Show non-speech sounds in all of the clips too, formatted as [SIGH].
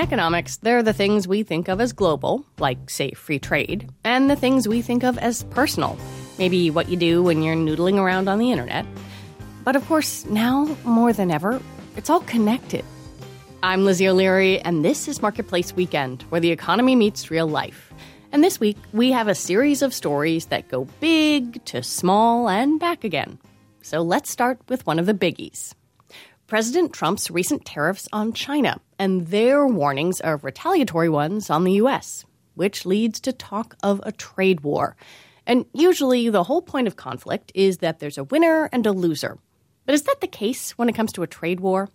economics, there are the things we think of as global, like, say, free trade, and the things we think of as personal, maybe what you do when you're noodling around on the internet. But of course, now more than ever, it's all connected. I'm Lizzie O'Leary, and this is Marketplace Weekend, where the economy meets real life. And this week, we have a series of stories that go big to small and back again. So let's start with one of the biggies. President Trump's recent tariffs on China and their warnings of retaliatory ones on the U.S., which leads to talk of a trade war. And usually, the whole point of conflict is that there's a winner and a loser. But is that the case when it comes to a trade war?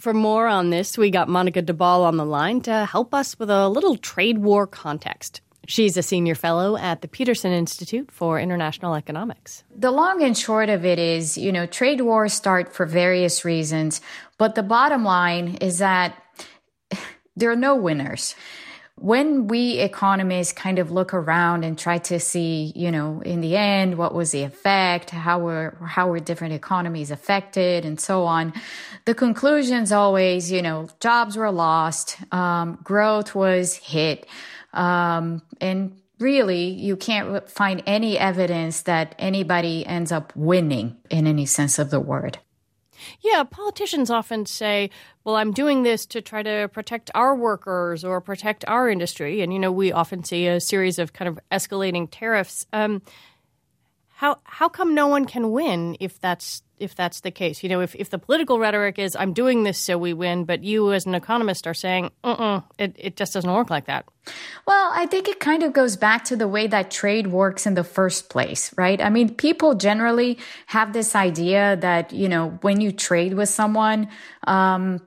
For more on this, we got Monica de Bolle on the line to help us with a little trade war context. She's a senior fellow at the Peterson Institute for International Economics. The long and short of it is, you know, trade wars start for various reasons, but the bottom line is that [LAUGHS] there are no winners. When we economists kind of look around and try to see, you know, in the end, what was the effect, how were how were different economies affected, and so on, the conclusion's always, you know, jobs were lost, um, growth was hit. Um, and really, you can't find any evidence that anybody ends up winning in any sense of the word. Yeah, politicians often say, well, I'm doing this to try to protect our workers or protect our industry. And, you know, we often see a series of kind of escalating tariffs. Um, how, how come no one can win if that's if that's the case. You know, if, if the political rhetoric is I'm doing this so we win, but you as an economist are saying, uh it, it just doesn't work like that. Well, I think it kind of goes back to the way that trade works in the first place, right? I mean, people generally have this idea that, you know, when you trade with someone, um,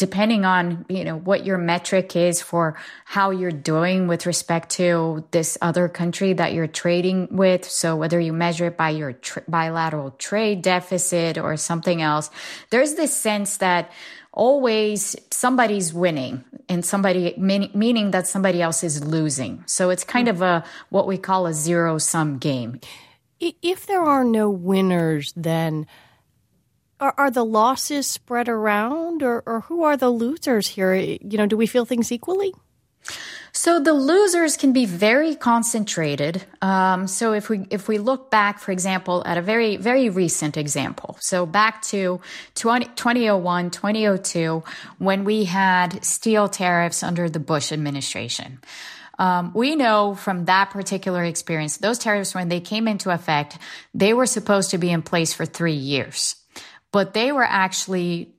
depending on you know what your metric is for how you're doing with respect to this other country that you're trading with. So whether you measure it by your tr- bilateral trade deficit or something else there's this sense that always somebody's winning and somebody meaning that somebody else is losing. So it's kind of a what we call a zero sum game if there are no winners then are, are the losses spread around, or, or who are the losers here? You know, do we feel things equally? So the losers can be very concentrated. Um, so if we if we look back, for example, at a very very recent example, so back to 20, 2001, 2002, when we had steel tariffs under the Bush administration. Um, we know from that particular experience, those tariffs, when they came into effect, they were supposed to be in place for three years but they were actually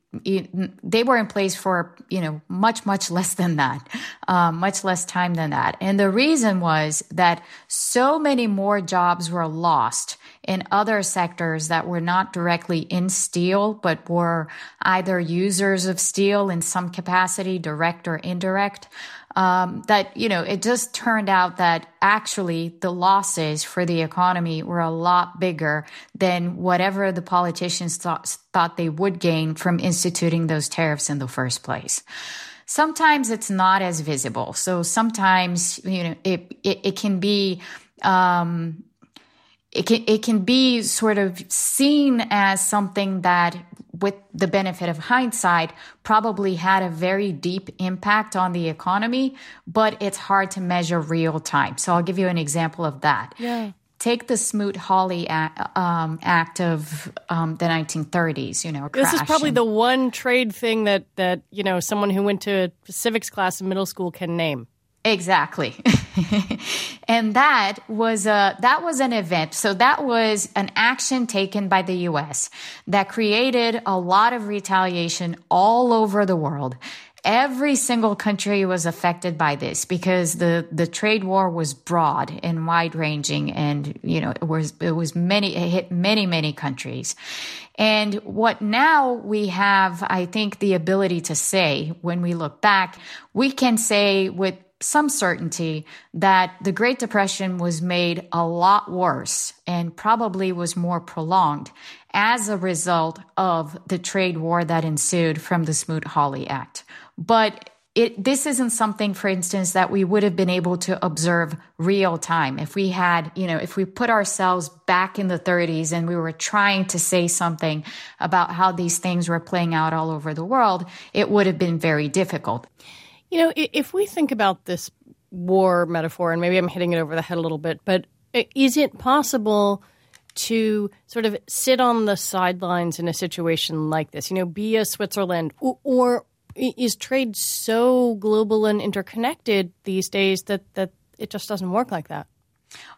they were in place for you know much much less than that um, much less time than that. And the reason was that so many more jobs were lost in other sectors that were not directly in steel but were either users of steel in some capacity direct or indirect um, that you know it just turned out that actually the losses for the economy were a lot bigger than whatever the politicians thought, thought they would gain from instituting those tariffs in the first place. Sometimes it's not as visible. So sometimes you know it it, it can be um, it can it can be sort of seen as something that with the benefit of hindsight probably had a very deep impact on the economy but it's hard to measure real time so i'll give you an example of that yeah take the Smoot-Hawley act, um, act of um, the 1930s. You know, this is probably the one trade thing that that you know someone who went to civics class in middle school can name. Exactly. [LAUGHS] [LAUGHS] and that was a that was an event. So that was an action taken by the US that created a lot of retaliation all over the world. Every single country was affected by this because the, the trade war was broad and wide ranging and, you know, it was, it was many, it hit many, many countries. And what now we have, I think, the ability to say when we look back, we can say with some certainty that the Great Depression was made a lot worse and probably was more prolonged as a result of the trade war that ensued from the Smoot-Hawley Act. But it, this isn't something, for instance, that we would have been able to observe real time. If we had, you know, if we put ourselves back in the 30s and we were trying to say something about how these things were playing out all over the world, it would have been very difficult. You know, if we think about this war metaphor, and maybe I'm hitting it over the head a little bit, but uh, is it possible to sort of sit on the sidelines in a situation like this? You know, be a Switzerland, or, or is trade so global and interconnected these days that, that it just doesn't work like that?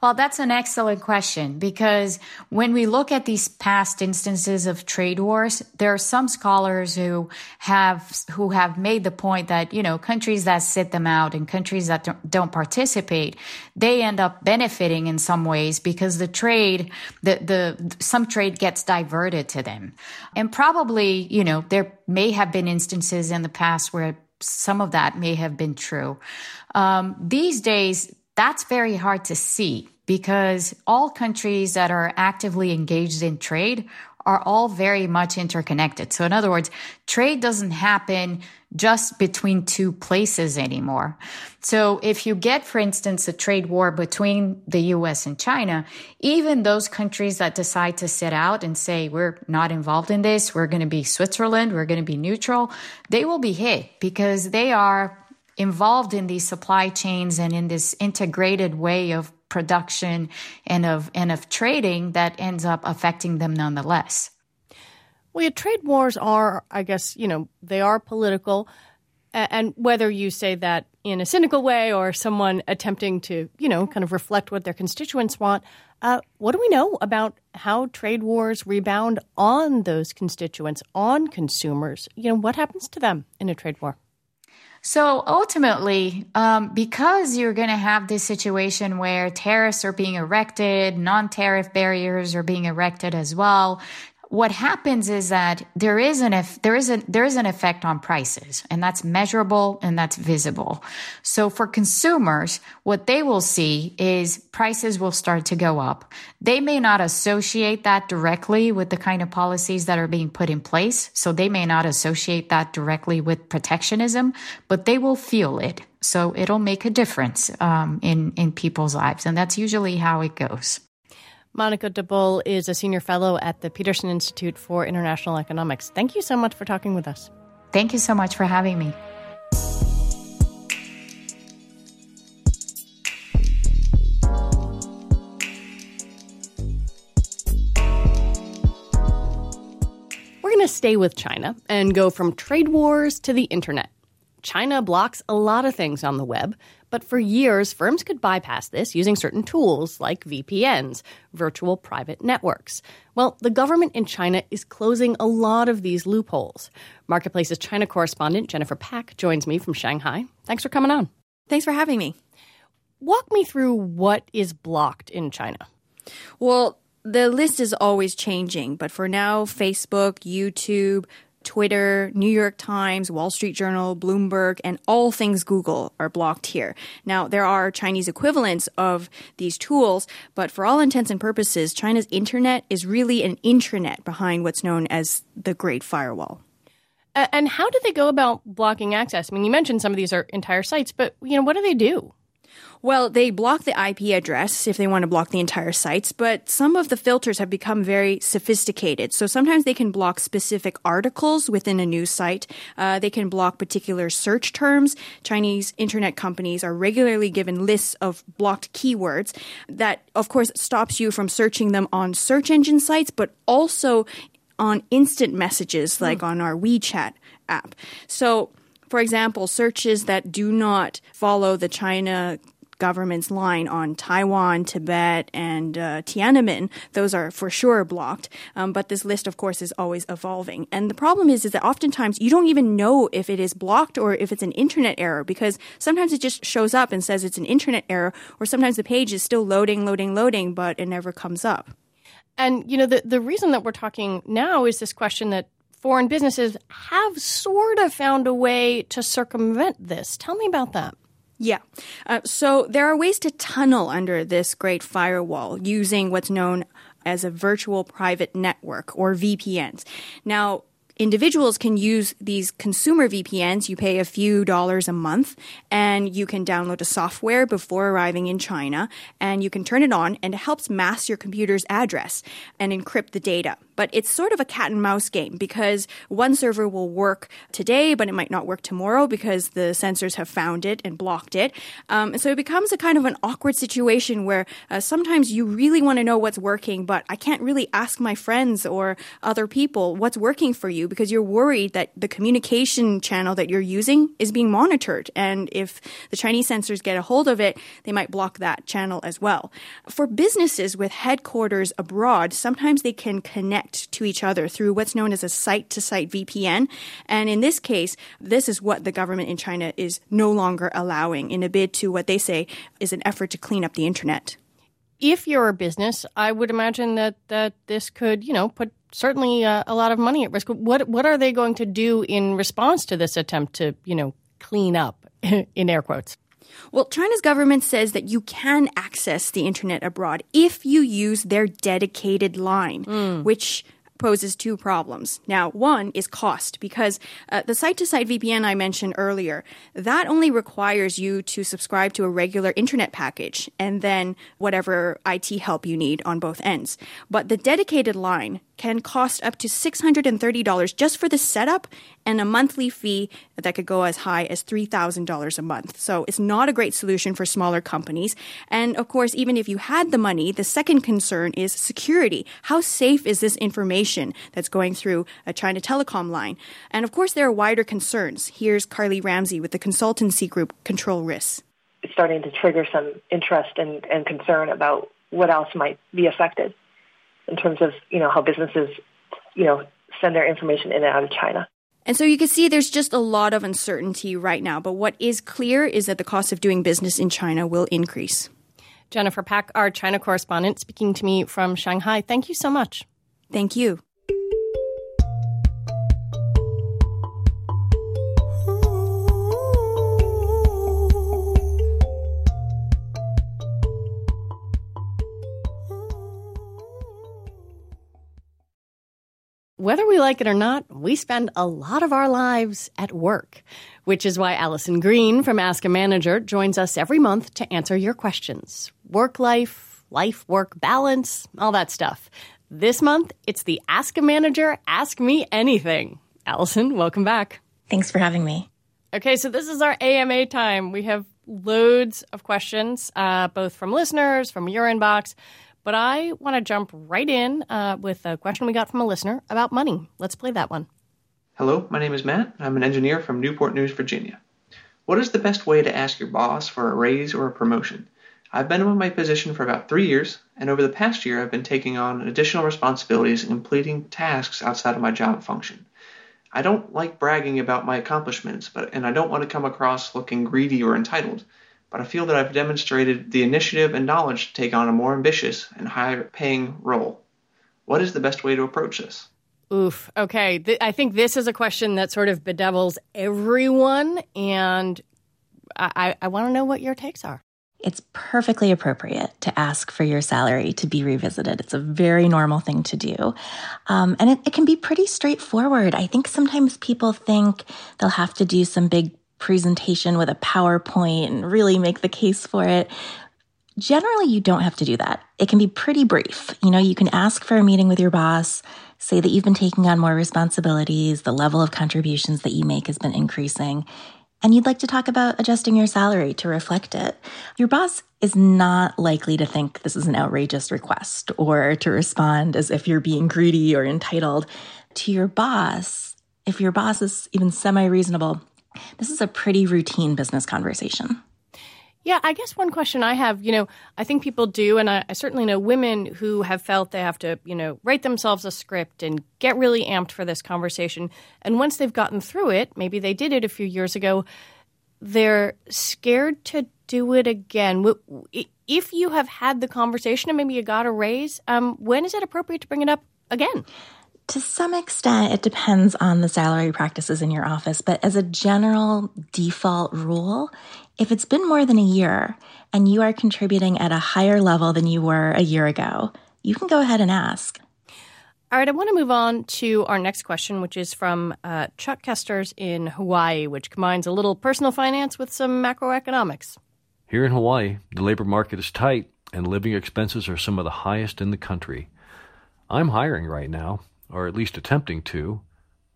Well, that's an excellent question because when we look at these past instances of trade wars, there are some scholars who have who have made the point that you know countries that sit them out and countries that don't, participate, they end up benefiting in some ways because the trade, the the some trade gets diverted to them, and probably you know there may have been instances in the past where some of that may have been true. Um, these days that's very hard to see because all countries that are actively engaged in trade are all very much interconnected. So in other words, trade doesn't happen just between two places anymore. So if you get, for instance, a trade war between the US and China, even those countries that decide to sit out and say, we're not involved in this, we're going to be Switzerland, we're going to be neutral, they will be hit because they are involved in these supply chains and in this integrated way of production and of and of trading that ends up affecting them nonetheless. Well, yeah, trade wars are, I guess, you know, they are political, and whether you say that in a cynical way or someone attempting to, you know, kind of reflect what their constituents want, uh, what do we know about how trade wars rebound on those constituents, on consumers? You know, what happens to them in a trade war? So ultimately, um, because you're going to have this situation where tariffs are being erected, non tariff barriers are being erected as well, what happens is that there is an there is there is an effect on prices and that's measurable and that's visible. So for consumers, what they will see is prices will start to go up. They may not associate that directly with the kind of policies that are being put in place, so they may not associate that directly with protectionism, but they will feel it. So it'll make a difference um, in in people's lives, and that's usually how it goes. Monica de is a senior fellow at the Peterson Institute for International Economics. Thank you so much for talking with us. Thank you so much for having me. We're going to stay with China and go from trade wars to the internet. China blocks a lot of things on the web, but for years, firms could bypass this using certain tools like VPNs, virtual private networks. Well, the government in China is closing a lot of these loopholes. Marketplace's China correspondent Jennifer Pak joins me from Shanghai. Thanks for coming on. Thanks for having me. Walk me through what is blocked in China. Well, the list is always changing, but for now, Facebook, YouTube, Twitter, New York Times, Wall Street Journal, Bloomberg, and all things Google are blocked here. Now, there are Chinese equivalents of these tools, but for all intents and purposes, China's internet is really an intranet behind what's known as the Great Firewall. And how do they go about blocking access? I mean, you mentioned some of these are entire sites, but you know, what do they do? Well, they block the IP address if they want to block the entire sites, but some of the filters have become very sophisticated. So sometimes they can block specific articles within a news site. Uh, they can block particular search terms. Chinese internet companies are regularly given lists of blocked keywords that, of course, stops you from searching them on search engine sites, but also on instant messages like mm. on our WeChat app. So, for example, searches that do not follow the China government's line on Taiwan, Tibet, and uh, Tiananmen. Those are for sure blocked. Um, but this list, of course, is always evolving. And the problem is, is that oftentimes you don't even know if it is blocked or if it's an internet error because sometimes it just shows up and says it's an internet error, or sometimes the page is still loading, loading, loading, but it never comes up. And you know the the reason that we're talking now is this question that foreign businesses have sort of found a way to circumvent this. Tell me about that. Yeah. Uh, so there are ways to tunnel under this great firewall using what's known as a virtual private network or VPNs. Now, individuals can use these consumer VPNs. You pay a few dollars a month and you can download a software before arriving in China and you can turn it on and it helps mask your computer's address and encrypt the data. But it's sort of a cat and mouse game because one server will work today, but it might not work tomorrow because the censors have found it and blocked it. Um, so it becomes a kind of an awkward situation where uh, sometimes you really want to know what's working, but I can't really ask my friends or other people what's working for you because you're worried that the communication channel that you're using is being monitored. And if the Chinese censors get a hold of it, they might block that channel as well. For businesses with headquarters abroad, sometimes they can connect to each other through what's known as a site to site VPN. And in this case, this is what the government in China is no longer allowing in a bid to what they say is an effort to clean up the internet. If you're a business, I would imagine that, that this could, you know, put certainly uh, a lot of money at risk. What what are they going to do in response to this attempt to, you know, clean up [LAUGHS] in air quotes? Well, China's government says that you can access the internet abroad if you use their dedicated line, mm. which poses two problems. Now, one is cost because uh, the site to site VPN I mentioned earlier, that only requires you to subscribe to a regular internet package and then whatever IT help you need on both ends. But the dedicated line can cost up to $630 just for the setup and a monthly fee that could go as high as $3,000 a month. So it's not a great solution for smaller companies. And of course, even if you had the money, the second concern is security. How safe is this information that's going through a China Telecom line? And of course, there are wider concerns. Here's Carly Ramsey with the consultancy group Control Risks. It's starting to trigger some interest and, and concern about what else might be affected in terms of, you know, how businesses, you know, send their information in and out of China. And so you can see there's just a lot of uncertainty right now. But what is clear is that the cost of doing business in China will increase. Jennifer Pak, our China correspondent, speaking to me from Shanghai. Thank you so much. Thank you. Whether we like it or not, we spend a lot of our lives at work, which is why Alison Green from Ask a Manager joins us every month to answer your questions. Work life, life work balance, all that stuff. This month, it's the Ask a Manager Ask Me Anything. Alison, welcome back. Thanks for having me. Okay, so this is our AMA time. We have loads of questions, uh, both from listeners, from your inbox. But I want to jump right in uh, with a question we got from a listener about money. Let's play that one. Hello, my name is Matt. I'm an engineer from Newport News, Virginia. What is the best way to ask your boss for a raise or a promotion? I've been in my position for about three years, and over the past year, I've been taking on additional responsibilities and completing tasks outside of my job function. I don't like bragging about my accomplishments, but and I don't want to come across looking greedy or entitled but I feel that I've demonstrated the initiative and knowledge to take on a more ambitious and higher paying role. What is the best way to approach this? Oof. Okay. Th- I think this is a question that sort of bedevils everyone, and I, I want to know what your takes are. It's perfectly appropriate to ask for your salary to be revisited. It's a very normal thing to do. Um, and it, it can be pretty straightforward. I think sometimes people think they'll have to do some big presentation with a PowerPoint and really make the case for it. Generally, you don't have to do that. It can be pretty brief. You know, you can ask for a meeting with your boss, say that you've been taking on more responsibilities, the level of contributions that you make has been increasing, and you'd like to talk about adjusting your salary to reflect it. Your boss is not likely to think this is an outrageous request or to respond as if you're being greedy or entitled. To your boss, if your boss is even semi reasonable, this is a pretty routine business conversation. Yeah, I guess one question I have, you know, I think people do, and I, I, certainly know women who have felt they have to, you know, write themselves a script and get really amped for this conversation. And once they've gotten through it, maybe they did it a few years ago, they're scared to do it again. If you have had the conversation and maybe you got a raise, um, when is it appropriate to bring it up again? To some extent, it depends on the salary practices in your office, but as a general default rule, if it's been more than a year and you are contributing at a higher level than you were a year ago, you can go ahead and ask. All right, I want to move on to our next question, which is from uh, Chuck Kesters in Hawaii, which combines a little personal finance with some macroeconomics. Here in Hawaii, the labor market is tight and living expenses are some of the highest in the country. I'm hiring right now, or at least attempting to.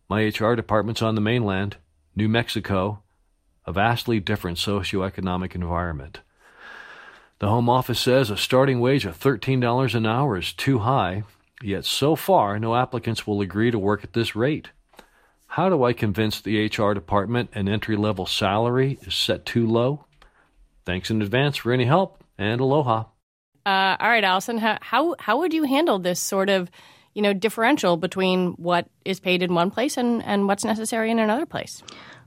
My HR department's on the mainland, New Mexico, a vastly different socioeconomic environment. The Home Office says a starting wage of $13 an hour is too high, yet so far no applicants will agree to work at this rate. How do I convince the HR department an entry level salary is set too low? Thanks in advance for any help, and aloha. Uh, all right, Alison, how, how how would you handle this sort of you know differential between what is paid in one place and, and what's necessary in another place?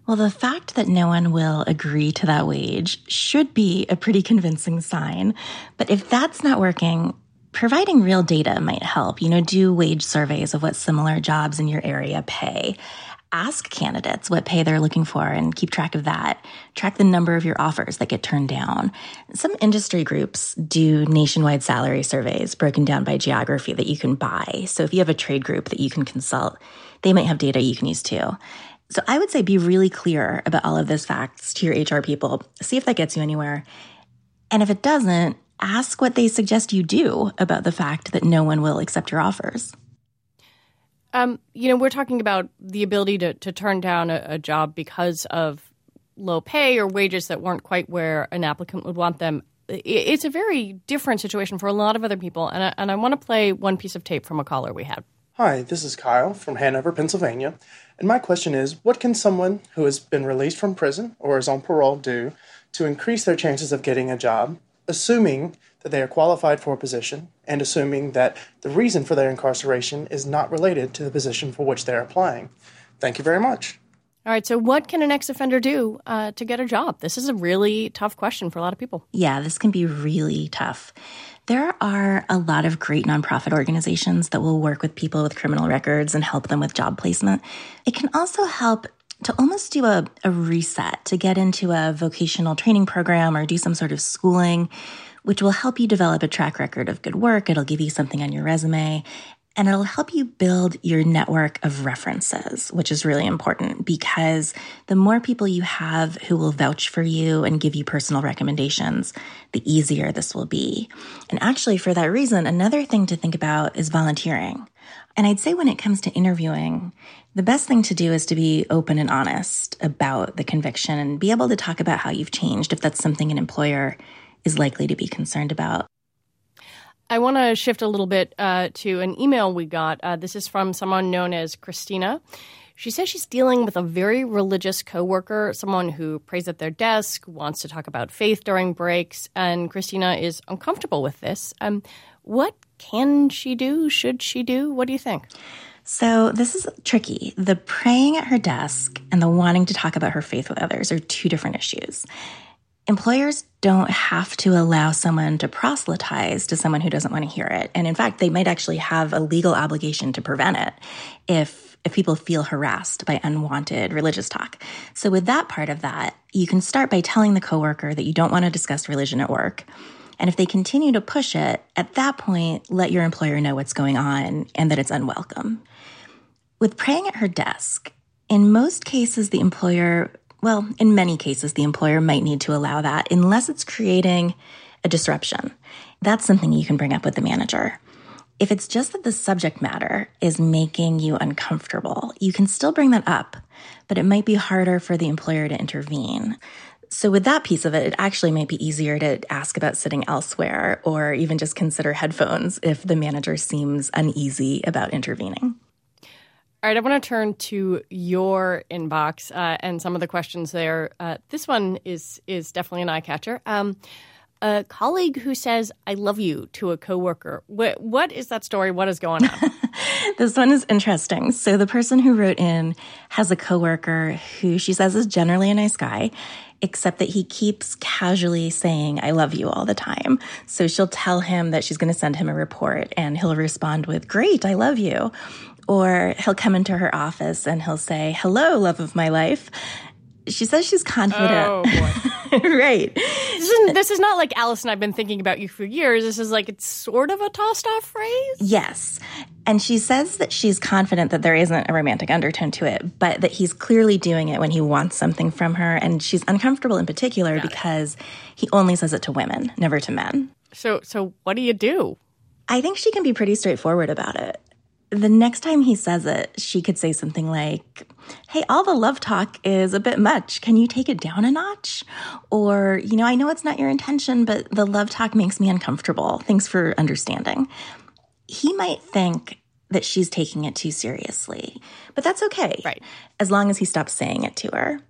Well, the fact that no one will agree to that wage should be a pretty convincing sign. But if that's not working, providing real data might help. You know, do wage surveys of what similar jobs in your area pay. Ask candidates what pay they're looking for and keep track of that. Track the number of your offers that get turned down. Some industry groups do nationwide salary surveys broken down by geography that you can buy. So if you have a trade group that you can consult, they might have data you can use too. So I would say be really clear about all of those facts to your HR people. See if that gets you anywhere. And if it doesn't, ask what they suggest you do about the fact that no one will accept your offers. Um, you know, we're talking about the ability to, to turn down a, a job because of low pay or wages that weren't quite where an applicant would want them. It's a very different situation for a lot of other people. And I, and I want to play one piece of tape from a caller we had. Hi, this is Kyle from Hanover, Pennsylvania. And my question is what can someone who has been released from prison or is on parole do to increase their chances of getting a job, assuming that they are qualified for a position and assuming that the reason for their incarceration is not related to the position for which they're applying? Thank you very much. All right. So, what can an ex offender do uh, to get a job? This is a really tough question for a lot of people. Yeah, this can be really tough. There are a lot of great nonprofit organizations that will work with people with criminal records and help them with job placement. It can also help to almost do a, a reset to get into a vocational training program or do some sort of schooling, which will help you develop a track record of good work. It'll give you something on your resume and it'll help you build your network of references, which is really important because the more people you have who will vouch for you and give you personal recommendations, the easier this will be. And actually, for that reason, another thing to think about is volunteering. And I'd say when it comes to interviewing, the best thing to do is to be open and honest about the conviction and be able to talk about how you've changed if that's something an employer is likely to be concerned about. I want to shift a little bit uh, to an email we got. Uh, this is from someone known as Christina. She says she's dealing with a very religious coworker, someone who prays at their desk, wants to talk about faith during breaks, and Christina is uncomfortable with this. Um, what can she do? Should she do? What do you think? So, this is tricky. The praying at her desk and the wanting to talk about her faith with others are two different issues. Employers don't have to allow someone to proselytize to someone who doesn't want to hear it. And in fact, they might actually have a legal obligation to prevent it if if people feel harassed by unwanted religious talk. So with that part of that, you can start by telling the coworker that you don't want to discuss religion at work. And if they continue to push it, at that point, let your employer know what's going on and that it's unwelcome. With praying at her desk, in most cases, the employer well, in many cases, the employer might need to allow that unless it's creating a disruption. That's something you can bring up with the manager. If it's just that the subject matter is making you uncomfortable, you can still bring that up, but it might be harder for the employer to intervene. So, with that piece of it, it actually might be easier to ask about sitting elsewhere or even just consider headphones if the manager seems uneasy about intervening. All right, I want to turn to your inbox uh, and some of the questions there. Uh, this one is is definitely an eye catcher. Um, a colleague who says "I love you" to a coworker. What, what is that story? What is going on? [LAUGHS] this one is interesting. So the person who wrote in has a coworker who she says is generally a nice guy, except that he keeps casually saying, I love you all the time. So she'll tell him that she's going to send him a report and he'll respond with, Great, I love you. Or he'll come into her office and he'll say, Hello, love of my life. She says she's confident. Oh, [LAUGHS] right. This is, this is not like Alison, I've been thinking about you for years. This is like it's sort of a tossed off phrase. Yes. And she says that she's confident that there isn't a romantic undertone to it, but that he's clearly doing it when he wants something from her. And she's uncomfortable in particular Got because it. he only says it to women, never to men. So, so what do you do? I think she can be pretty straightforward about it. The next time he says it, she could say something like, Hey, all the love talk is a bit much. Can you take it down a notch? Or, you know, I know it's not your intention, but the love talk makes me uncomfortable. Thanks for understanding. He might think that she's taking it too seriously, but that's okay. Right. As long as he stops saying it to her.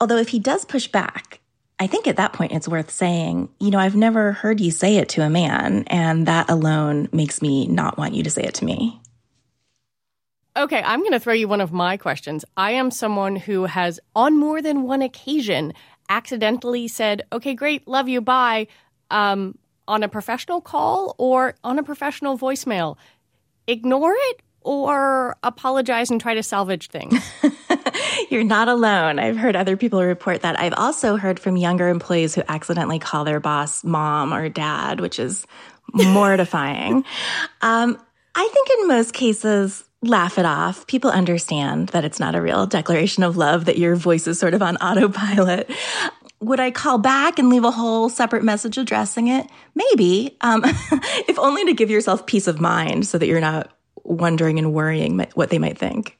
Although if he does push back, I think at that point it's worth saying, you know, I've never heard you say it to a man, and that alone makes me not want you to say it to me. Okay, I'm going to throw you one of my questions. I am someone who has, on more than one occasion, accidentally said, okay, great, love you, bye, um, on a professional call or on a professional voicemail. Ignore it or apologize and try to salvage things. [LAUGHS] You're not alone. I've heard other people report that. I've also heard from younger employees who accidentally call their boss mom or dad, which is [LAUGHS] mortifying. Um, I think in most cases, laugh it off. People understand that it's not a real declaration of love, that your voice is sort of on autopilot. Would I call back and leave a whole separate message addressing it? Maybe, um, [LAUGHS] if only to give yourself peace of mind so that you're not wondering and worrying what they might think.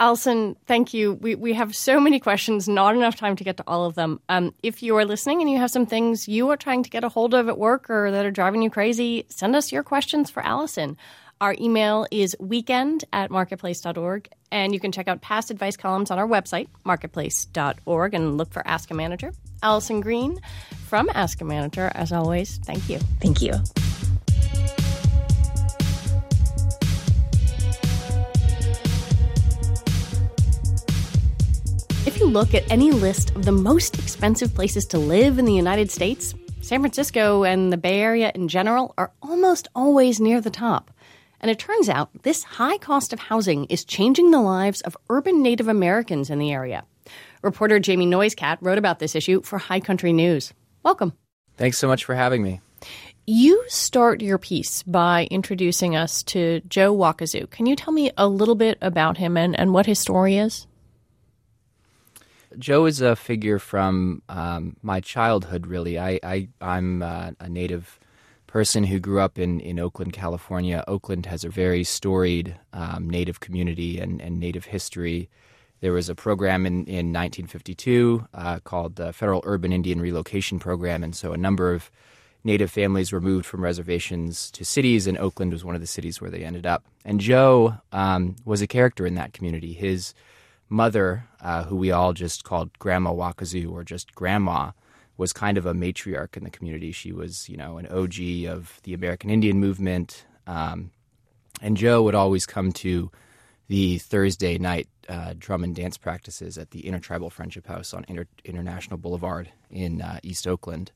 Alison, thank you. We, we have so many questions, not enough time to get to all of them. Um, if you are listening and you have some things you are trying to get a hold of at work or that are driving you crazy, send us your questions for Alison. Our email is weekend at marketplace.org, and you can check out past advice columns on our website, marketplace.org, and look for Ask a Manager. Alison Green from Ask a Manager, as always, thank you. Thank you. If you look at any list of the most expensive places to live in the United States, San Francisco and the Bay Area in general are almost always near the top. And it turns out this high cost of housing is changing the lives of urban Native Americans in the area. Reporter Jamie NoiseCat wrote about this issue for High Country News. Welcome. Thanks so much for having me. You start your piece by introducing us to Joe Wakazoo. Can you tell me a little bit about him and, and what his story is? Joe is a figure from um, my childhood. Really, I, I am uh, a native person who grew up in, in Oakland, California. Oakland has a very storied um, native community and, and native history. There was a program in, in 1952 uh, called the Federal Urban Indian Relocation Program, and so a number of native families were moved from reservations to cities, and Oakland was one of the cities where they ended up. And Joe um, was a character in that community. His mother, uh, who we all just called Grandma Wakazoo or just Grandma, was kind of a matriarch in the community. She was, you know, an OG of the American Indian movement. Um, and Joe would always come to the Thursday night uh, drum and dance practices at the Intertribal Friendship House on Inter- International Boulevard in uh, East Oakland.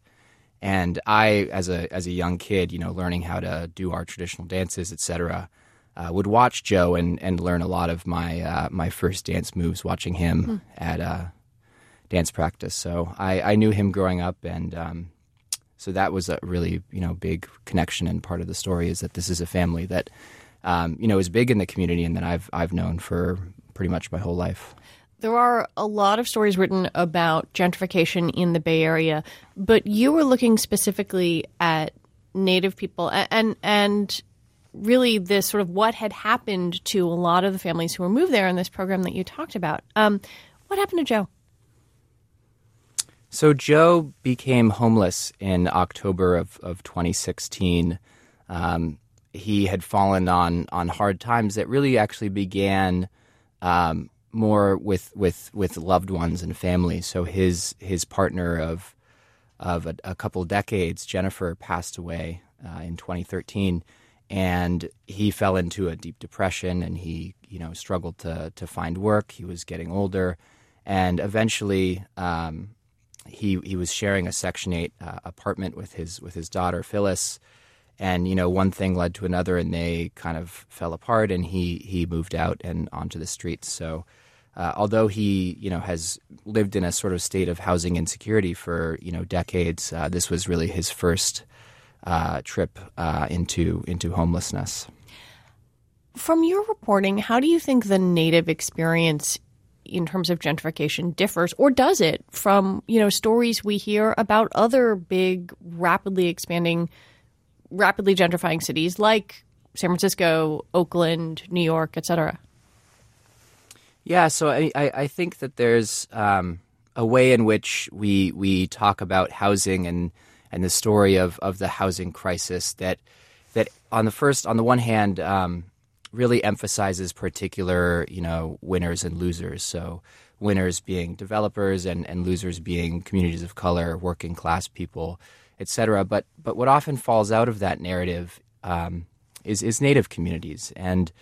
And I, as a as a young kid, you know, learning how to do our traditional dances, etc., uh, would watch Joe and, and learn a lot of my uh, my first dance moves watching him mm. at uh, dance practice. So I, I knew him growing up, and um, so that was a really you know big connection and part of the story is that this is a family that um, you know is big in the community and that I've I've known for pretty much my whole life. There are a lot of stories written about gentrification in the Bay Area, but you were looking specifically at Native people and and, and really this sort of what had happened to a lot of the families who were moved there in this program that you talked about. Um, what happened to Joe? So Joe became homeless in October of, of 2016. Um, he had fallen on on hard times that really actually began um, more with with with loved ones and family. So his his partner of of a, a couple decades, Jennifer, passed away uh, in 2013 and he fell into a deep depression and he you know struggled to to find work he was getting older and eventually um, he he was sharing a section 8 uh, apartment with his with his daughter Phyllis and you know one thing led to another and they kind of fell apart and he he moved out and onto the streets so uh, although he you know has lived in a sort of state of housing insecurity for you know decades uh, this was really his first uh, trip uh, into into homelessness. From your reporting, how do you think the native experience in terms of gentrification differs or does it from, you know, stories we hear about other big rapidly expanding rapidly gentrifying cities like San Francisco, Oakland, New York, etc.? Yeah, so I, I, I think that there's um, a way in which we we talk about housing and and the story of, of the housing crisis that that on the first on the one hand um, really emphasizes particular you know winners and losers. So winners being developers and, and losers being communities of color, working class people, etc. But but what often falls out of that narrative um, is is Native communities and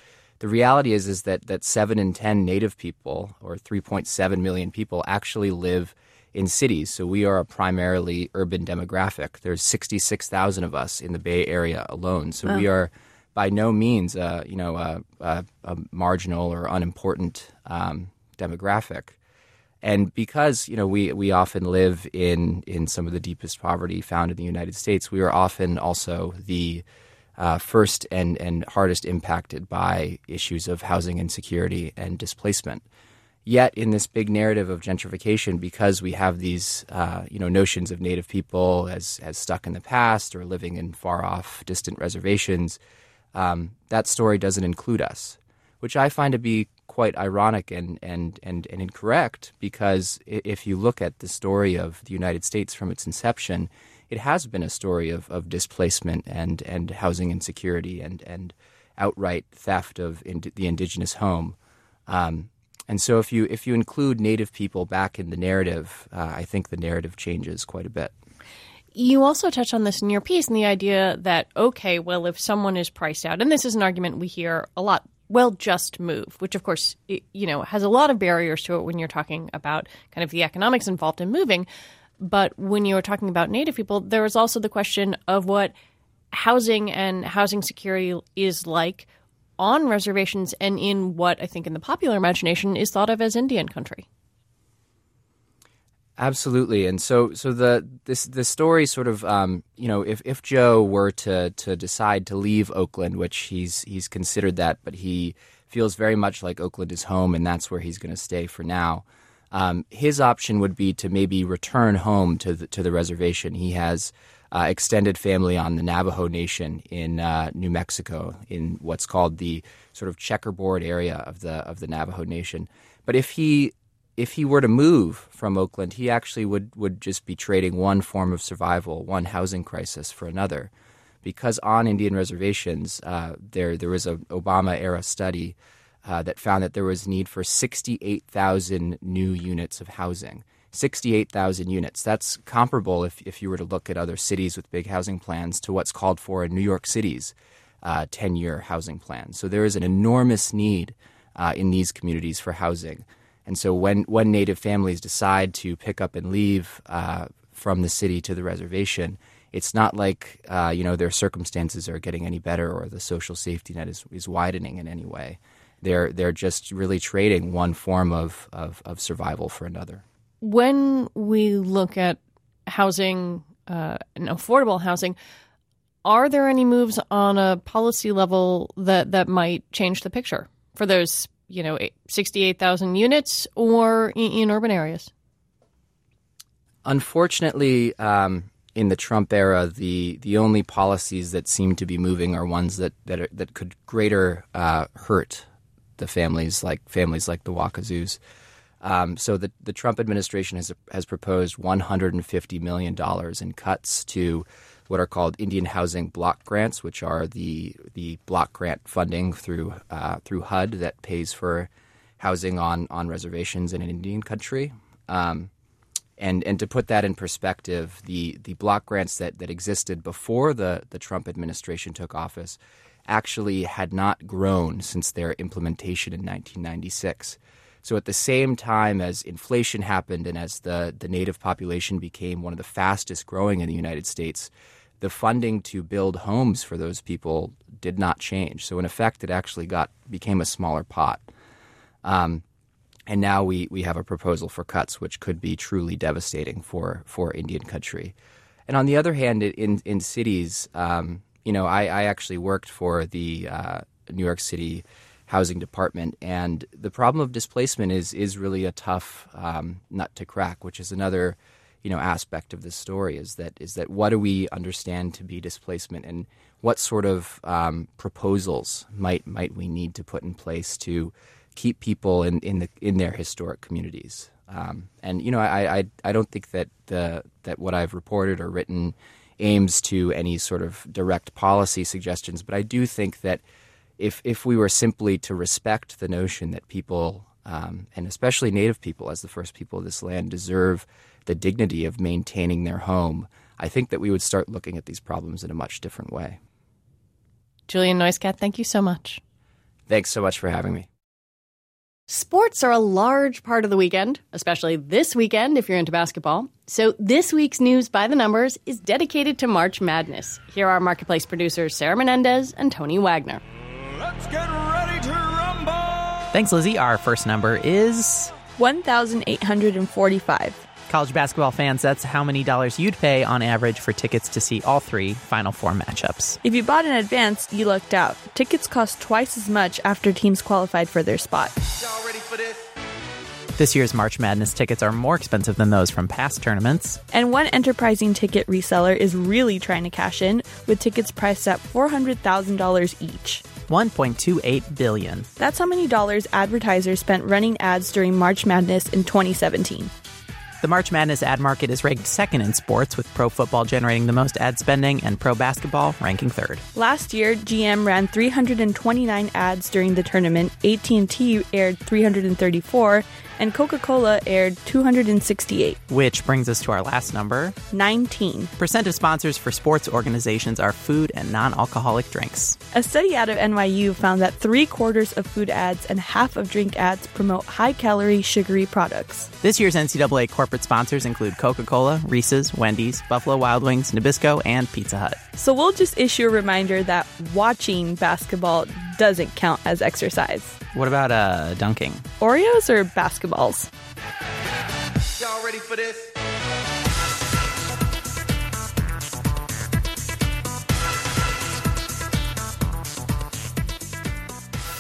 the reality is is that that seven in ten Native people, or 3.7 million people, actually live in cities. So we are a primarily urban demographic. There's 66,000 of us in the Bay Area alone. So oh. we are by no means, uh, you know, a, a, a, marginal or unimportant um, demographic. And because you know we, we often live in in some of the deepest poverty found in the United States, we are often also the uh, first and, and hardest impacted by issues of housing insecurity and displacement. Yet, in this big narrative of gentrification, because we have these uh, you know notions of Native people as as stuck in the past or living in far off, distant reservations, um, that story doesn't include us, which I find to be quite ironic and, and, and, and incorrect. Because if you look at the story of the United States from its inception, it has been a story of, of displacement and, and housing insecurity and, and outright theft of the indigenous home. Um, and so, if you if you include Native people back in the narrative, uh, I think the narrative changes quite a bit. You also touch on this in your piece, and the idea that okay, well, if someone is priced out, and this is an argument we hear a lot. Well, just move, which of course you know has a lot of barriers to it when you're talking about kind of the economics involved in moving. But when you were talking about Native people, there was also the question of what housing and housing security is like on reservations and in what I think in the popular imagination is thought of as Indian country. Absolutely, and so so the this the story sort of um, you know if, if Joe were to to decide to leave Oakland, which he's he's considered that, but he feels very much like Oakland is home, and that's where he's going to stay for now. Um, his option would be to maybe return home to the, to the reservation. He has uh, extended family on the Navajo Nation in uh, New Mexico, in what's called the sort of checkerboard area of the of the Navajo Nation. But if he if he were to move from Oakland, he actually would, would just be trading one form of survival, one housing crisis for another. Because on Indian reservations, uh, there there was an Obama era study uh, that found that there was need for 68,000 new units of housing. 68,000 units. That's comparable, if, if you were to look at other cities with big housing plans, to what's called for in New York City's 10 uh, year housing plan. So there is an enormous need uh, in these communities for housing. And so when, when Native families decide to pick up and leave uh, from the city to the reservation, it's not like uh, you know their circumstances are getting any better or the social safety net is, is widening in any way. They're they're just really trading one form of, of, of survival for another. When we look at housing uh, and affordable housing, are there any moves on a policy level that, that might change the picture for those, you know, 68,000 units or in, in, urban areas? Unfortunately, um, in the Trump era, the, the only policies that seem to be moving are ones that, that, are, that could greater uh, hurt the families like families like the Wakazoos. Um, so the the Trump administration has has proposed 150 million dollars in cuts to what are called Indian housing block grants, which are the the block grant funding through uh, through HUD that pays for housing on on reservations in an Indian country. Um, and and to put that in perspective, the the block grants that, that existed before the, the Trump administration took office actually had not grown since their implementation in 1996. So at the same time as inflation happened and as the, the native population became one of the fastest growing in the United States, the funding to build homes for those people did not change. So in effect, it actually got became a smaller pot. Um, and now we, we have a proposal for cuts, which could be truly devastating for, for Indian country. And on the other hand, in in cities, um, you know, I, I actually worked for the uh, New York City housing department, and the problem of displacement is is really a tough um, nut to crack, which is another you know aspect of this story is that is that what do we understand to be displacement? And what sort of um, proposals might might we need to put in place to keep people in, in the in their historic communities? Um, and you know I, I I don't think that the that what I've reported or written aims to any sort of direct policy suggestions but I do think that if if we were simply to respect the notion that people um, and especially Native people as the first people of this land deserve the dignity of maintaining their home, I think that we would start looking at these problems in a much different way. Julian NoiseCat, thank you so much. Thanks so much for having me. Sports are a large part of the weekend, especially this weekend if you're into basketball. So, this week's News by the Numbers is dedicated to March Madness. Here are Marketplace producers Sarah Menendez and Tony Wagner. Let's get ready to rumble! Thanks, Lizzie. Our first number is 1,845. College basketball fans, that's how many dollars you'd pay on average for tickets to see all three Final Four matchups. If you bought in advance, you lucked out. Tickets cost twice as much after teams qualified for their spot. Y'all ready for this? This year's March Madness tickets are more expensive than those from past tournaments. And one enterprising ticket reseller is really trying to cash in, with tickets priced at $400,000 each. 1.28 billion. That's how many dollars advertisers spent running ads during March Madness in 2017. The March Madness ad market is ranked second in sports, with pro football generating the most ad spending and pro basketball ranking third. Last year, GM ran 329 ads during the tournament, AT&T aired 334, and Coca-Cola aired 268. Which brings us to our last number. 19. Percent of sponsors for sports organizations are food and non-alcoholic drinks. A study out of NYU found that three quarters of food ads and half of drink ads promote high-calorie, sugary products. This year's NCAA corporate sponsors include Coca-Cola, Reese's, Wendy's, Buffalo Wild Wings, Nabisco, and Pizza Hut. So we'll just issue a reminder that watching basketball doesn't count as exercise. What about uh, dunking? Oreos or basketballs? Y'all ready for this?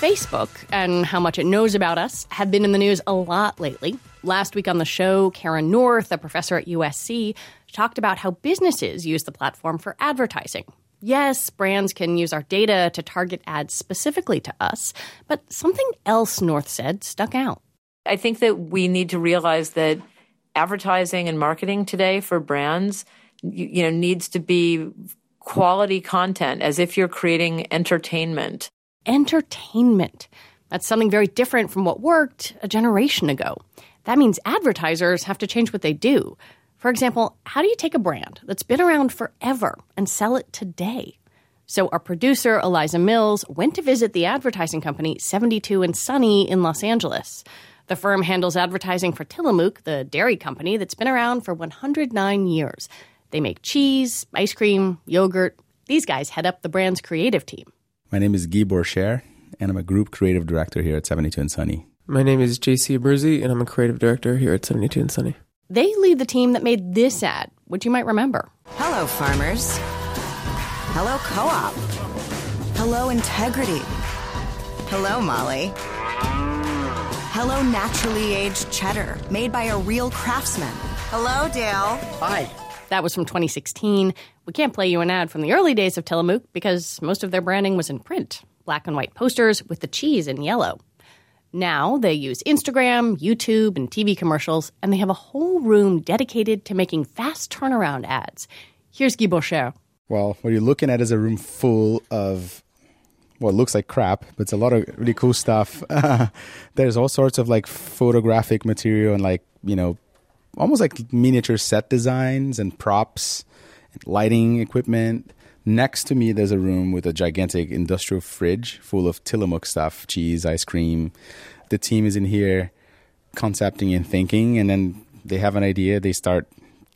Facebook and how much it knows about us have been in the news a lot lately. Last week on the show, Karen North, a professor at USC, talked about how businesses use the platform for advertising. Yes, brands can use our data to target ads specifically to us, but something else North said stuck out. I think that we need to realize that advertising and marketing today for brands you, you know needs to be quality content as if you're creating entertainment Entertainment. That's something very different from what worked a generation ago. That means advertisers have to change what they do. For example, how do you take a brand that's been around forever and sell it today? So, our producer, Eliza Mills, went to visit the advertising company 72 and Sunny in Los Angeles. The firm handles advertising for Tillamook, the dairy company that's been around for 109 years. They make cheese, ice cream, yogurt. These guys head up the brand's creative team. My name is Guy Borcher, and I'm a group creative director here at 72 and Sunny. My name is JC Abruzzi, and I'm a creative director here at 72 and Sunny. They lead the team that made this ad, which you might remember. Hello, farmers. Hello, co op. Hello, integrity. Hello, Molly. Hello, naturally aged cheddar, made by a real craftsman. Hello, Dale. Hi. That was from 2016. We can't play you an ad from the early days of Tillamook because most of their branding was in print black and white posters with the cheese in yellow. Now they use Instagram, YouTube, and TV commercials, and they have a whole room dedicated to making fast turnaround ads. Here's Guy Borcher. Well, what you're looking at is a room full of what looks like crap, but it's a lot of really cool stuff. [LAUGHS] There's all sorts of like photographic material and like, you know, almost like miniature set designs and props, and lighting equipment. Next to me, there's a room with a gigantic industrial fridge full of Tillamook stuff cheese, ice cream. The team is in here concepting and thinking, and then they have an idea. They start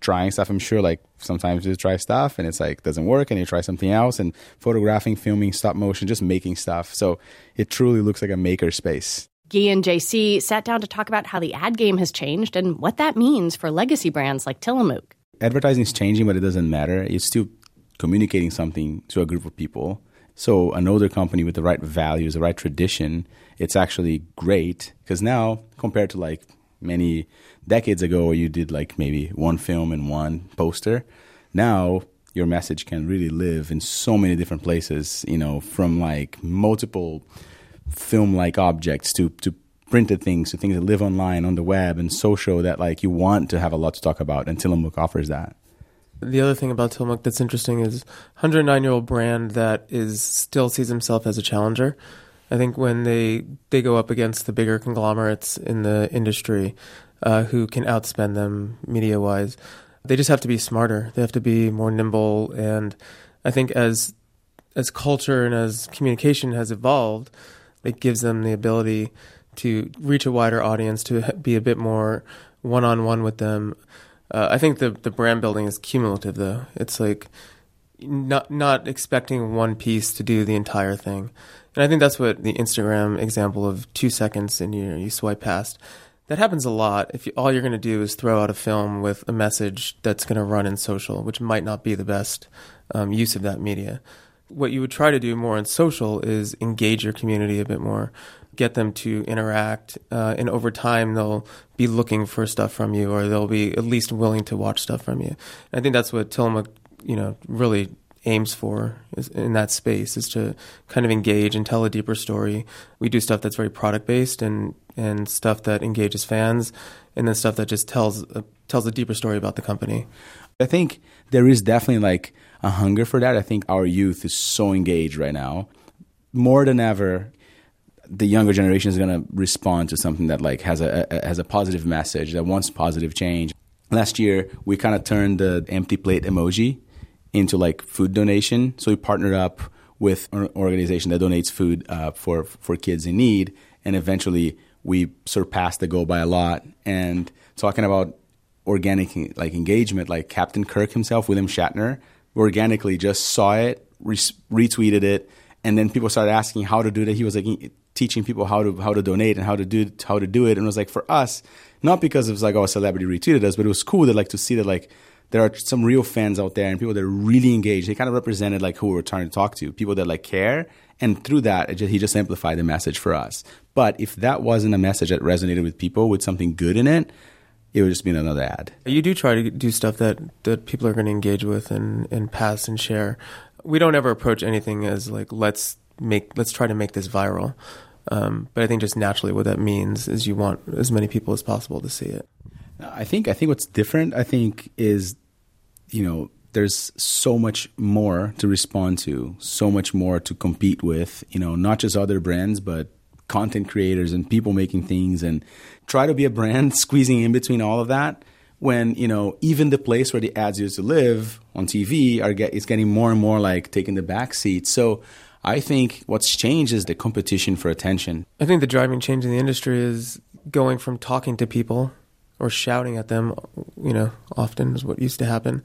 trying stuff. I'm sure, like sometimes you try stuff and it's like doesn't work, and you try something else, and photographing, filming, stop motion, just making stuff. So it truly looks like a maker space. Guy and JC sat down to talk about how the ad game has changed and what that means for legacy brands like Tillamook. Advertising is changing, but it doesn't matter. It's still communicating something to a group of people. So an older company with the right values, the right tradition, it's actually great because now compared to like many decades ago where you did like maybe one film and one poster. Now your message can really live in so many different places, you know, from like multiple film like objects to, to printed things to things that live online on the web and social that like you want to have a lot to talk about and Tillamook offers that. The other thing about Tillamook that's interesting is 109 year old brand that is still sees himself as a challenger. I think when they they go up against the bigger conglomerates in the industry, uh, who can outspend them media wise, they just have to be smarter. They have to be more nimble. And I think as as culture and as communication has evolved, it gives them the ability to reach a wider audience, to be a bit more one on one with them. Uh, I think the the brand building is cumulative, though. It's like not not expecting one piece to do the entire thing, and I think that's what the Instagram example of two seconds and you you swipe past. That happens a lot. If you, all you're going to do is throw out a film with a message that's going to run in social, which might not be the best um, use of that media. What you would try to do more in social is engage your community a bit more get them to interact, uh, and over time they'll be looking for stuff from you, or they'll be at least willing to watch stuff from you. And I think that's what Tillamook, you know, really aims for in that space is to kind of engage and tell a deeper story. We do stuff that's very product based and and stuff that engages fans, and then stuff that just tells uh, tells a deeper story about the company. I think there is definitely like a hunger for that. I think our youth is so engaged right now, more than ever the younger generation is going to respond to something that like has a, a, has a positive message that wants positive change. Last year, we kind of turned the empty plate emoji into like food donation. So we partnered up with an organization that donates food uh, for for kids in need, and eventually we surpassed the goal by a lot. And talking about organic like engagement, like Captain Kirk himself, William Shatner, organically just saw it, re- retweeted it, and then people started asking how to do that. He was like teaching people how to how to donate and how to do how to do it. And it was like for us, not because it was like oh a celebrity retweeted us, but it was cool to like to see that like there are some real fans out there and people that are really engaged. They kind of represented like who we were trying to talk to, people that like care. And through that, just, he just amplified the message for us. But if that wasn't a message that resonated with people with something good in it, it would just be another ad. You do try to do stuff that, that people are going to engage with and, and pass and share. We don't ever approach anything as like let's make let's try to make this viral. Um, but I think just naturally what that means is you want as many people as possible to see it. I think I think what's different I think is you know there's so much more to respond to, so much more to compete with, you know, not just other brands but content creators and people making things and try to be a brand [LAUGHS] squeezing in between all of that when you know even the place where the ads used to live on TV are get is getting more and more like taking the back seat. So I think what's changed is the competition for attention. I think the driving change in the industry is going from talking to people or shouting at them, you know, often is what used to happen,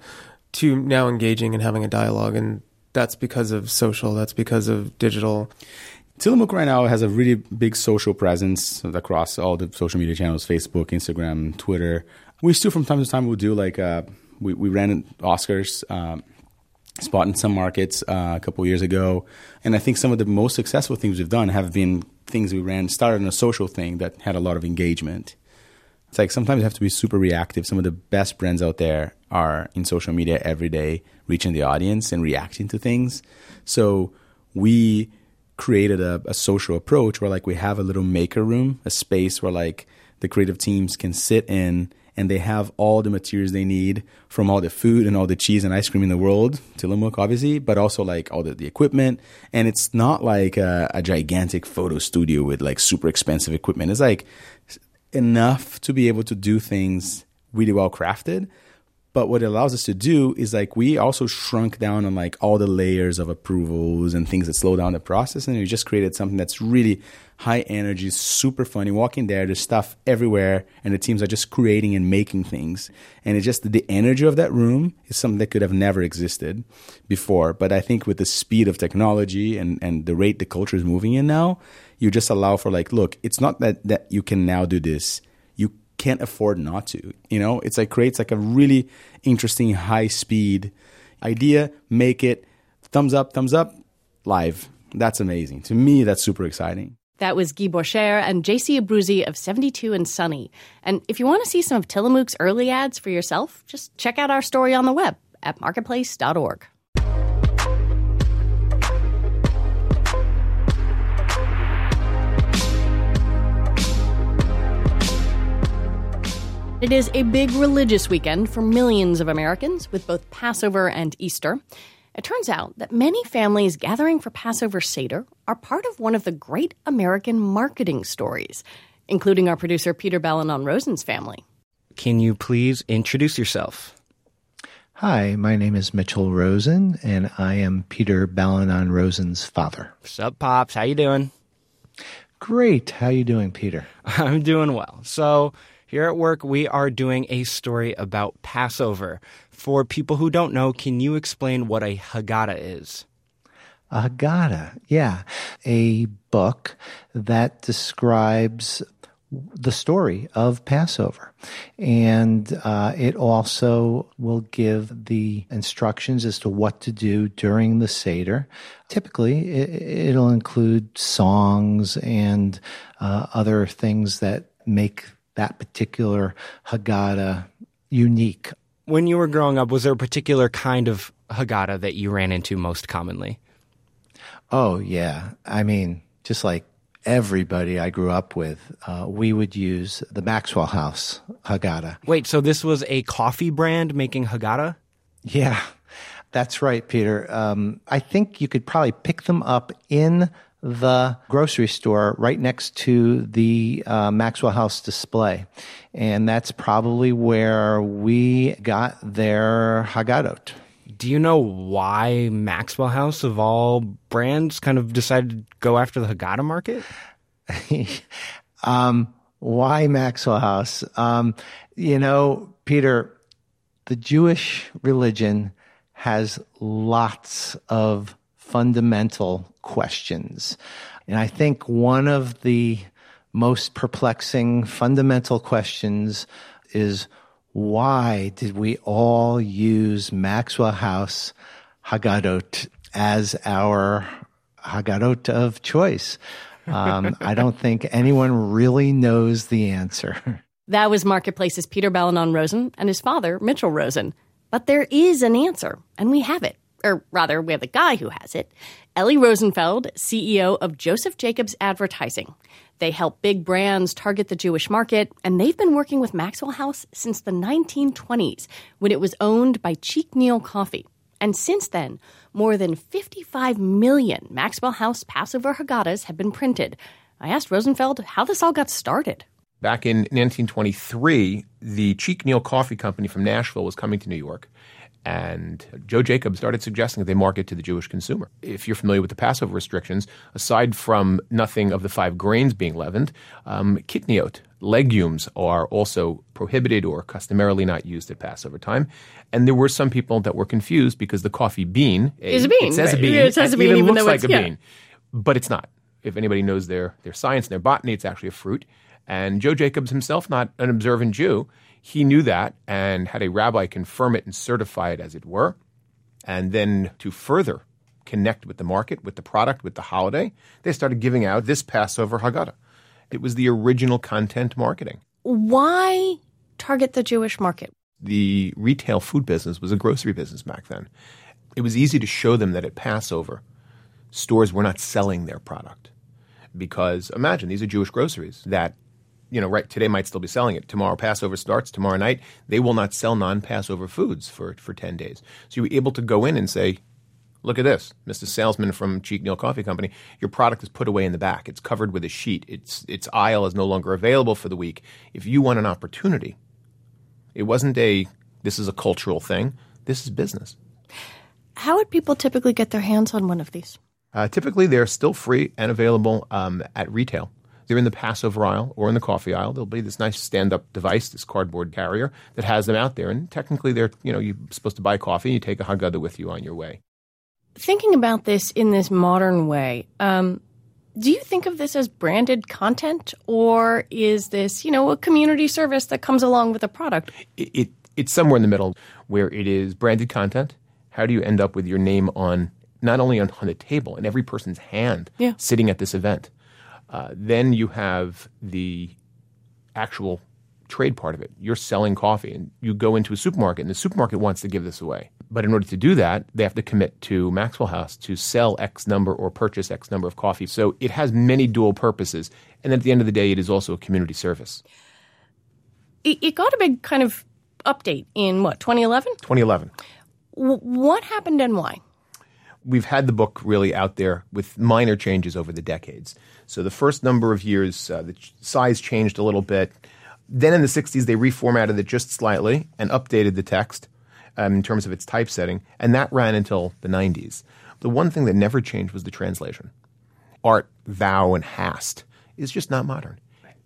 to now engaging and having a dialogue. And that's because of social, that's because of digital. Tillamook right now has a really big social presence across all the social media channels Facebook, Instagram, Twitter. We still, from time to time, will do like, uh, we, we ran Oscars. Um, spot in some markets uh, a couple years ago. And I think some of the most successful things we've done have been things we ran, started on a social thing that had a lot of engagement. It's like sometimes you have to be super reactive. Some of the best brands out there are in social media every day, reaching the audience and reacting to things. So we created a, a social approach where like we have a little maker room, a space where like the creative teams can sit in and they have all the materials they need from all the food and all the cheese and ice cream in the world, Tillamook obviously, but also like all the, the equipment. And it's not like a, a gigantic photo studio with like super expensive equipment. It's like enough to be able to do things really well crafted, but what it allows us to do is like we also shrunk down on like all the layers of approvals and things that slow down the process. And we just created something that's really high energy, super funny. Walking there, there's stuff everywhere, and the teams are just creating and making things. And it's just the energy of that room is something that could have never existed before. But I think with the speed of technology and, and the rate the culture is moving in now, you just allow for like, look, it's not that, that you can now do this You can't afford not to. You know, it's like creates like a really interesting high speed idea, make it thumbs up, thumbs up, live. That's amazing. To me, that's super exciting. That was Guy Boucher and JC Abruzzi of 72 and Sunny. And if you want to see some of Tillamook's early ads for yourself, just check out our story on the web at marketplace.org. It is a big religious weekend for millions of Americans with both Passover and Easter. It turns out that many families gathering for Passover Seder are part of one of the great American marketing stories, including our producer Peter Balonon Rosen's family. Can you please introduce yourself? Hi, my name is Mitchell Rosen, and I am Peter Balonon Rosen's father. Sup, pops? How you doing? Great. How you doing, Peter? [LAUGHS] I'm doing well. So here at work, we are doing a story about Passover. For people who don't know, can you explain what a Haggadah is? A Haggadah, yeah. A book that describes the story of Passover. And uh, it also will give the instructions as to what to do during the Seder. Typically, it, will include songs and uh, other things that make that particular Haggadah unique. When you were growing up, was there a particular kind of Haggadah that you ran into most commonly? Oh, yeah. I mean, just like everybody I grew up with, uh, we would use the Maxwell House Haggadah. Wait, so this was a coffee brand making Haggadah? Yeah, that's right, Peter. Um, I think you could probably pick them up in the grocery store right next to the uh, Maxwell House display. And that's probably where we got their Haggadot. Do you know why Maxwell House, of all brands, kind of decided to go after the Haggadah market? [LAUGHS] um, why Maxwell House? Um, you know, Peter, the Jewish religion has lots of fundamental questions. And I think one of the most perplexing fundamental questions is why did we all use Maxwell House Haggadot as our Haggadot of choice? Um, I don't think anyone really knows the answer. That was Marketplace's Peter Balonon Rosen and his father, Mitchell Rosen. But there is an answer, and we have it or rather, we have the guy who has it, Elie Rosenfeld, CEO of Joseph Jacobs Advertising. They help big brands target the Jewish market, and they've been working with Maxwell House since the 1920s when it was owned by Cheek Neal Coffee. And since then, more than 55 million Maxwell House Passover Haggadahs have been printed. I asked Rosenfeld how this all got started. Back in 1923, the Cheek Neal Coffee Company from Nashville was coming to New York and Joe Jacobs started suggesting that they market to the Jewish consumer. If you're familiar with the Passover restrictions, aside from nothing of the five grains being leavened, um, kitniot, legumes, are also prohibited or customarily not used at Passover time. And there were some people that were confused because the coffee bean is a bean. It says right. a bean. It says a bean, even, even looks like a yeah. bean, but it's not. If anybody knows their their science and their botany, it's actually a fruit. And Joe Jacobs himself, not an observant Jew, he knew that and had a rabbi confirm it and certify it as it were. And then to further connect with the market, with the product, with the holiday, they started giving out this Passover Haggadah. It was the original content marketing. Why target the Jewish market? The retail food business was a grocery business back then. It was easy to show them that at Passover, stores were not selling their product. Because imagine these are Jewish groceries that you know, right today might still be selling it. Tomorrow Passover starts, tomorrow night, they will not sell non-Passover foods for, for 10 days. So you're able to go in and say, look at this, Mr. Salesman from Cheek Neal Coffee Company, your product is put away in the back. It's covered with a sheet. Its, its aisle is no longer available for the week. If you want an opportunity, it wasn't a, this is a cultural thing. This is business. How would people typically get their hands on one of these? Uh, typically, they're still free and available um, at retail. They're in the Passover aisle or in the coffee aisle. There'll be this nice stand-up device, this cardboard carrier that has them out there. And technically, they're you know you're supposed to buy coffee. And You take a Haggadah with you on your way. Thinking about this in this modern way, um, do you think of this as branded content, or is this you know a community service that comes along with a product? It, it it's somewhere in the middle where it is branded content. How do you end up with your name on not only on, on the table in every person's hand yeah. sitting at this event? Uh, then you have the actual trade part of it. You're selling coffee and you go into a supermarket and the supermarket wants to give this away. But in order to do that, they have to commit to Maxwell House to sell X number or purchase X number of coffee. So it has many dual purposes. And at the end of the day, it is also a community service. It, it got a big kind of update in what, 2011? 2011. W- what happened and why? We've had the book really out there with minor changes over the decades. So the first number of years, uh, the size changed a little bit. Then in the 60s, they reformatted it just slightly and updated the text um, in terms of its typesetting, and that ran until the 90s. The one thing that never changed was the translation. Art, thou, and hast is just not modern.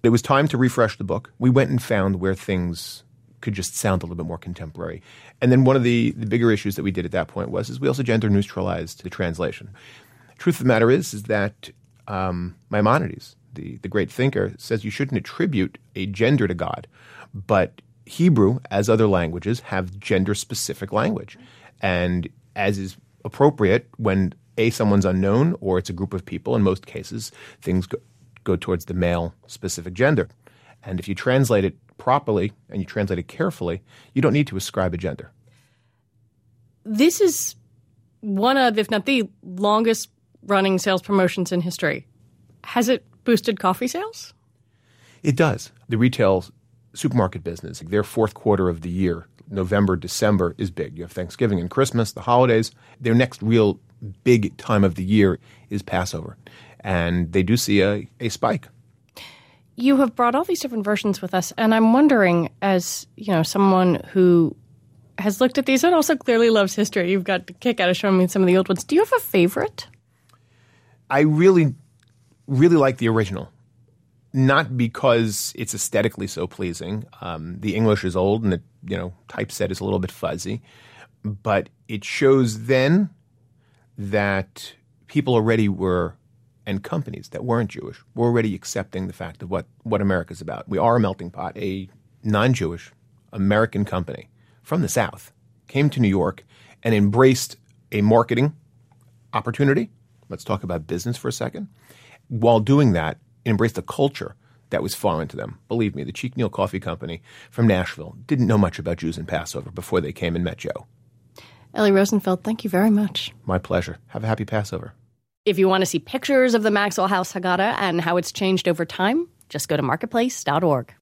It was time to refresh the book. We went and found where things could just sound a little bit more contemporary. And then one of the, the bigger issues that we did at that point was is we also gender neutralized the translation. Truth of the matter is is that um, Maimonides, the, the great thinker, says you shouldn't attribute a gender to God, but Hebrew, as other languages, have gender specific language. And as is appropriate when A, someone's unknown or it's a group of people, in most cases, things go, go towards the male specific gender. And if you translate it properly and you translate it carefully, you don't need to ascribe a gender. This is one of, if not the longest running sales promotions in history. Has it boosted coffee sales? It does. The retail supermarket business, their fourth quarter of the year, November, December, is big. You have Thanksgiving and Christmas, the holidays. Their next real big time of the year is Passover. And they do see a, a spike. You have brought all these different versions with us, and I'm wondering, as you know, someone who has looked at these and also clearly loves history, you've got the kick out of showing me some of the old ones. Do you have a favorite? I really, really like the original. Not because it's aesthetically so pleasing. Um, the English is old and the you know typeset is a little bit fuzzy, but it shows then that people already were and companies that weren't Jewish were already accepting the fact of what, what America's about. We are a melting pot. A non Jewish American company from the South came to New York and embraced a marketing opportunity. Let's talk about business for a second. While doing that, embraced a culture that was foreign to them. Believe me, the Cheek Neal Coffee Company from Nashville didn't know much about Jews and Passover before they came and met Joe. Elie Rosenfeld, thank you very much. My pleasure. Have a happy Passover. If you want to see pictures of the Maxwell House Haggadah and how it's changed over time, just go to marketplace.org.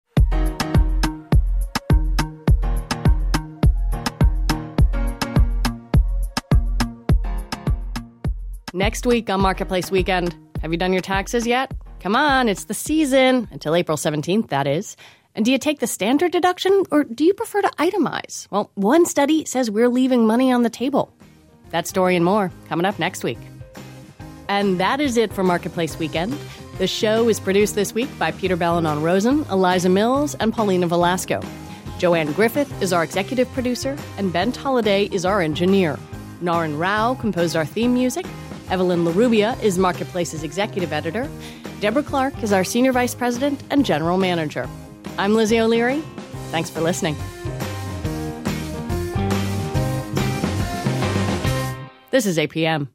Next week on Marketplace Weekend, have you done your taxes yet? Come on, it's the season until April 17th, that is. And do you take the standard deduction or do you prefer to itemize? Well, one study says we're leaving money on the table. That story and more coming up next week. And that is it for Marketplace Weekend. The show is produced this week by Peter Balonon Rosen, Eliza Mills, and Paulina Velasco. Joanne Griffith is our executive producer, and Ben Tolliday is our engineer. Naren Rao composed our theme music. Evelyn Larrubia is Marketplace's executive editor. Deborah Clark is our senior vice president and general manager. I'm Lizzie O'Leary. Thanks for listening. This is APM.